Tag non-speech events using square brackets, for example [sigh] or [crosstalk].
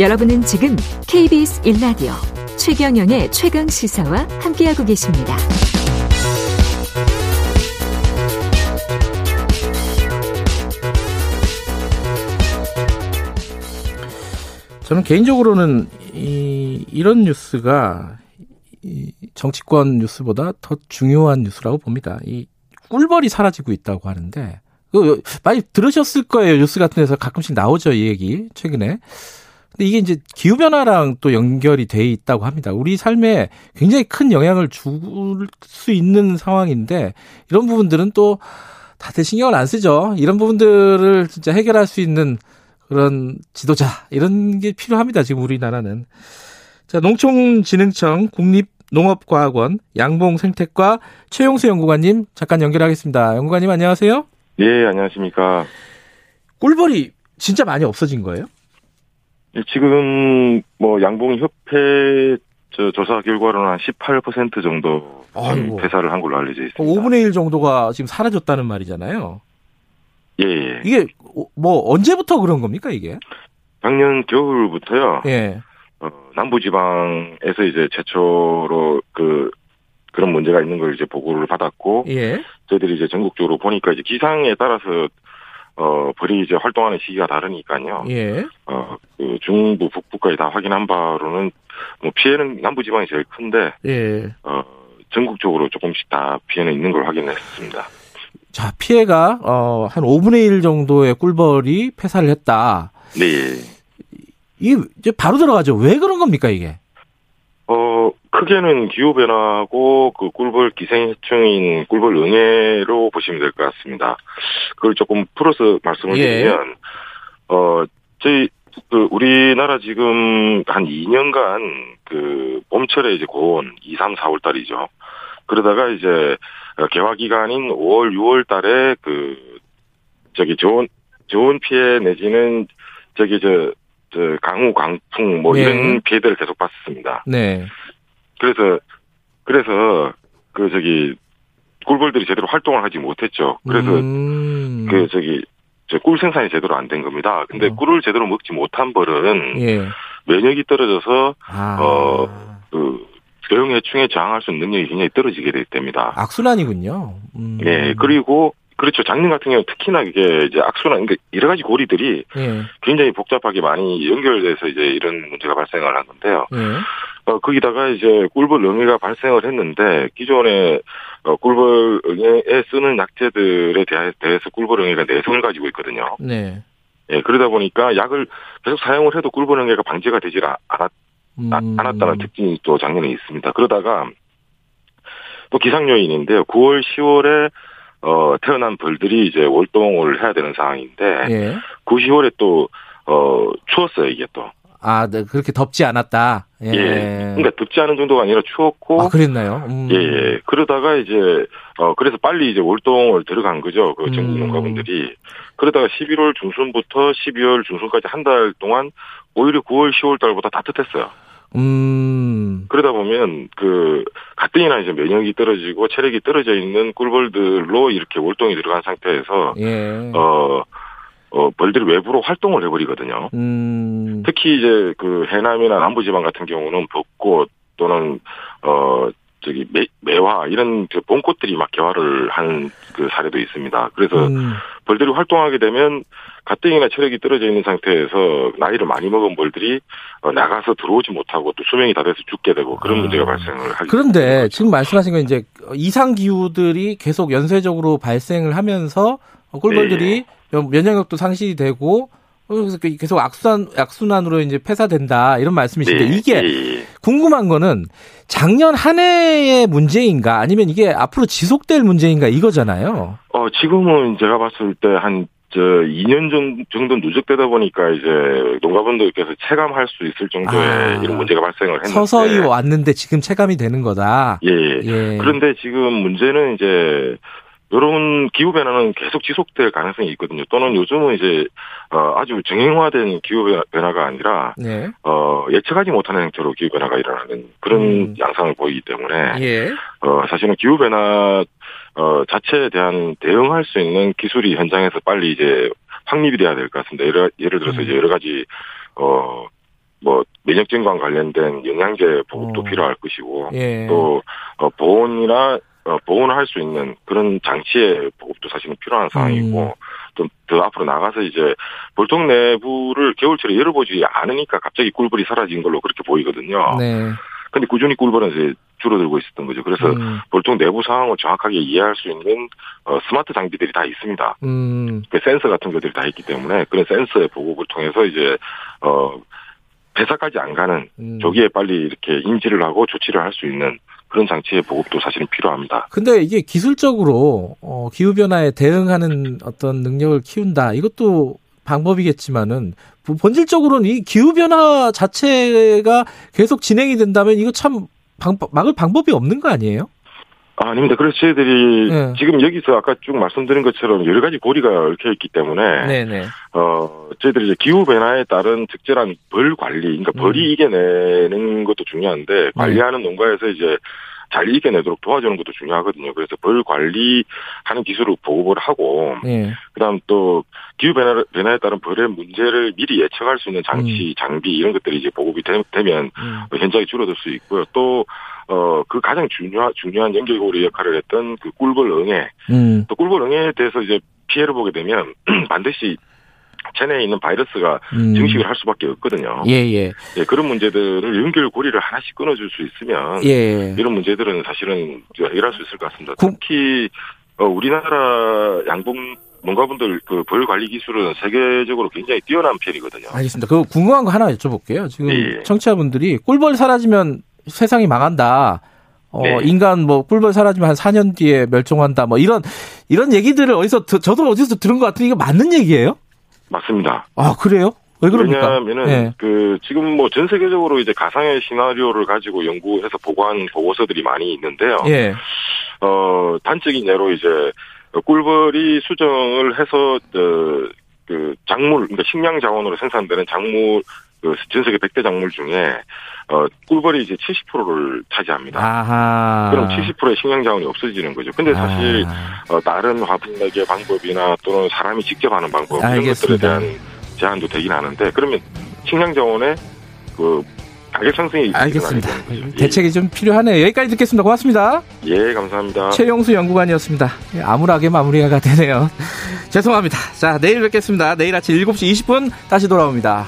여러분은 지금 KBS 1라디오 최경영의 최강 시사와 함께하고 계십니다. 저는 개인적으로는 이, 이런 뉴스가 이 정치권 뉴스보다 더 중요한 뉴스라고 봅니다. 이 꿀벌이 사라지고 있다고 하는데 그 많이 들으셨을 거예요. 뉴스 같은 데서 가끔씩 나오죠, 이 얘기. 최근에. 근데 이게 이제 기후 변화랑 또 연결이 돼 있다고 합니다. 우리 삶에 굉장히 큰 영향을 줄 수 있는 상황인데 이런 부분들은 또 다들 신경을 안 쓰죠. 이런 부분들을 진짜 해결할 수 있는 그런 지도자 이런 게 필요합니다. 지금 우리나라는. 자, 농촌진흥청 국립농업과학원 양봉생태과 최용수 연구관님 잠깐 연결하겠습니다. 연구관님 안녕하세요. 예, 안녕하십니까. 꿀벌이 진짜 많이 없어진 거예요? 예, 지금 뭐 양봉 협회 저 조사 결과로는 한 18% 정도. 폐사를 한 걸로 알려져 있습니다. 5분의 1 정도가 지금 사라졌다는 말이잖아요. 예, 예. 이게 뭐 언제부터 그런 겁니까 이게? 작년 겨울부터요. 예. 어, 남부지방에서 이제 최초로 그 그런 문제가 있는 걸 이제 보고를 받았고 예. 저희들이 이제 전국적으로 보니까 이제 기상에 따라서 어 벌이 이제 활동하는 시기가 다르니까요. 예. 어 그 중부 북부까지 다 확인한 바로는 뭐 피해는 남부 지방이 제일 큰데 예. 어 전국적으로 조금씩 다 피해는 있는 걸 확인했습니다. 자, 피해가 어, 한 5분의 1 정도의 꿀벌이 폐사를 했다. 네. 이게 이제 바로 들어가죠. 왜 그런 겁니까, 이게? 어, 크게는 기후 변화하고 그 꿀벌 기생해충인 꿀벌 응애로 보시면 될 것 같습니다. 그걸 조금 풀어서 말씀을 예. 드리면, 어, 저희, 그, 우리나라 지금 한 2년간 그 봄철에 이제 고온 2, 3, 4월 달이죠. 그러다가 이제 어, 개화 기간인 5월, 6월 달에 그, 저기 좋은, 좋은 피해 내지는 저기 저, 저 강우, 강풍 뭐 예. 이런 피해들을 계속 봤습니다. 네. 그래서 그래서 그 저기 꿀벌들이 제대로 활동을 하지 못했죠. 그래서 음. 그 저기 저꿀 생산이 제대로 안 된 겁니다. 근데 어. 꿀을 제대로 먹지 못한 벌은 예. 면역이 떨어져서 아. 어. 그 대형해충에 저항할 수 있는 능력이 굉장히 떨어지게 됩니다. 악순환이군요. 음. 예 그리고 그렇죠. 작년 같은 경우 특히나 이게 이제 악순환, 그러니까 여러 가지 고리들이 예. 굉장히 복잡하게 많이 연결돼서 이제 이런 문제가 발생을 한 건데요. 예. 어, 거기다가 이제 꿀벌 응애가 발생을 했는데, 기존에, 어, 꿀벌 응애에 쓰는 약재들에 대해- 대해서 꿀벌 응애가 내성을 가지고 있거든요. 네. 예, 그러다 보니까 약을 계속 사용을 해도 꿀벌 응애가 방지가 되질 아- 않았, 음. 않았다는 특징이 또 작년에 있습니다. 그러다가, 또 기상 요인인데요. 9월, 10월에, 어, 태어난 벌들이 이제 월동을 해야 되는 상황인데, 예. 9, 10월에 또, 어, 추웠어요, 이게 또. 아, 네, 그렇게 덥지 않았다. 예. 예. 그러니까 덥지 않은 정도가 아니라 추웠고, 아, 그랬나요? 음. 예, 예. 그러다가 이제, 어, 그래서 빨리 이제 월동을 들어간 거죠. 그 전국 음. 농가분들이. 그러다가 11월 중순부터 12월 중순까지 한 달 동안 오히려 9월, 10월 달보다 따뜻했어요. 음. 그러다 보면 그, 가뜩이나 이제 면역이 떨어지고 체력이 떨어져 있는 꿀벌들로 이렇게 월동이 들어간 상태에서, 예. 어, 어, 벌들이 외부로 활동을 해버리거든요. 음. 특히 이제 그 해남이나 남부지방 같은 경우는 벚꽃 또는 어 저기 매, 매화 이런 그 봄꽃들이 막 개화를 한 그 사례도 있습니다. 그래서 음. 벌들이 활동하게 되면 가뜩이나 체력이 떨어져 있는 상태에서 나이를 많이 먹은 벌들이 어, 나가서 들어오지 못하고 또 수명이 다 돼서 죽게 되고 그런 아. 문제가 발생을 하게 그런데. 지금 말씀하신 건 이제 이상 기후들이 계속 연쇄적으로 발생을 하면서 꿀벌들이 면역력도 상실이 되고 어, 그래서 계속 악순환 악순환으로 이제 폐사된다 이런 말씀이신데 네, 이게 예, 예. 궁금한 거는 작년 한 해의 문제인가 아니면 이게 앞으로 지속될 문제인가 이거잖아요. 어 지금은 제가 봤을 때한 저 2년 정- 정도 누적되다 보니까 이제 농가분들께서 체감할 수 있을 정도의 아. 이런 문제가 발생을 했는데 서서히 왔는데 지금 체감이 되는 거다. 예, 예. 예. 그런데 지금 문제는 이제 이런 기후 변화는 계속 지속될 가능성이 있거든요. 또는 요즘은 이제 어, 아주 정형화된 기후 변화가 아니라 네. 어, 예측하지 못하는 형태로 기후 변화가 일어나는 그런 음. 양상을 보이기 때문에 예. 어, 사실은 기후 변화 어, 자체에 대한 대응할 수 있는 기술이 현장에서 빨리 이제 확립이 돼야 될 것 같습니다. 예를, 예를 들어서 음. 이제 여러 가지 어, 뭐 면역증과 관련된 영양제 보급도 어. 필요할 것이고 예. 또 어, 보온이나 어, 보온을 할 수 있는 그런 장치의 보급도 사실은 필요한 상황이고 음. 좀더 앞으로 나가서 이제 볼통 내부를 겨울철에 열어보지 않으니까 갑자기 꿀벌이 사라진 걸로 그렇게 보이거든요. 네. 근데 꾸준히 꿀벌은 이제 줄어들고 있었던 거죠. 그래서 음. 볼통 내부 상황을 정확하게 이해할 수 있는 어, 스마트 장비들이 다 있습니다. 음. 그 센서 같은 것들이 다 있기 때문에 그런 센서의 보급을 통해서 이제 어 폐사까지 안 가는 음. 조기에 빨리 이렇게 인지를 하고 조치를 할 수 있는 그런 장치의 보급도 사실은 필요합니다. 근데 이게 기술적으로 어, 기후 변화에 대응하는 어떤 능력을 키운다. 이것도 방법이겠지만은 뭐 본질적으로는 이 기후 변화 자체가 계속 진행이 된다면 이거 참 방법 막을 방법이 없는 거 아니에요? 아, 아닙니다. 그래서 저희들이 네. 지금 여기서 아까 쭉 말씀드린 것처럼 여러 가지 고리가 얽혀 있기 때문에 네네. 어 저희들이 이제 기후 변화에 따른 적절한 벌 관리, 그러니까 음. 벌이 이겨내는 것도 중요한데 관리하는 농가에서 이제 잘 이겨내도록 도와주는 것도 중요하거든요. 그래서 벌 관리하는 기술을 보급을 하고 예. 그다음 또 기후 변화, 변화에 따른 벌의 문제를 미리 예측할 수 있는 장치, 장비 이런 것들이 이제 보급이 되, 면 음. 현장이 줄어들 수 있고요. 또 어, 그 가장 중요한, 중요한 연결고리 역할을 했던 그 꿀벌 응애. 음. 또 꿀벌 응애에 대해서 이제 피해를 보게 되면 [clears throat] 반드시 체내에 있는 바이러스가 음. 증식을 할 수밖에 없거든요. 예, 예. 예, 그런 문제들을 연결고리를 하나씩 끊어줄 수 있으면 예. 이런 문제들은 사실은 해결할 수 있을 것 같습니다. 구- 특히 어, 우리나라 양봉 농가분들 그 벌 관리 기술은 세계적으로 굉장히 뛰어난 편이거든요. 알겠습니다. 그 궁금한 거 하나 여쭤볼게요. 지금 예. 청취자분들이 꿀벌 사라지면 세상이 망한다. 어, 네. 인간 뭐 꿀벌 사라지면 한 4년 뒤에 멸종한다. 뭐 이런 이런 얘기들을 어디서 드- 저도 어디서 들은 것 같은데 이거 맞는 얘기예요? 맞습니다. 아 그래요? 왜 그럽니까? 왜냐하면은 예. 그 지금 뭐 전 세계적으로 이제 가상의 시나리오를 가지고 연구해서 보고한 보고서들이 많이 있는데요. 예. 어 단적인 예로 이제 꿀벌이 수정을 해서 어, 그 작물 그러니까 식량 자원으로 생산되는 작물 그 전 세계 100대 작물 중에 어 꿀벌이 이제 70%를 차지합니다. 아하. 그럼 70%의 식량 자원이 없어지는 거죠. 근데 사실 아, 어, 다른 화분 매개 방법이나 또는 사람이 직접 하는 방법 이런 것들에 알겠습니다. 대한 제한도 되긴 하는데 그러면 식량 자원의 그 가격 상승이 알겠습니다. 거죠. 대책이 좀 필요하네요. 여기까지 듣겠습니다. 고맙습니다. 예, 예, 감사합니다. 최영수 연구관이었습니다. 예, 암울하게 마무리가 되네요. [laughs] 죄송합니다. 자, 내일 뵙겠습니다. 내일 아침 7시 20분 다시 돌아옵니다.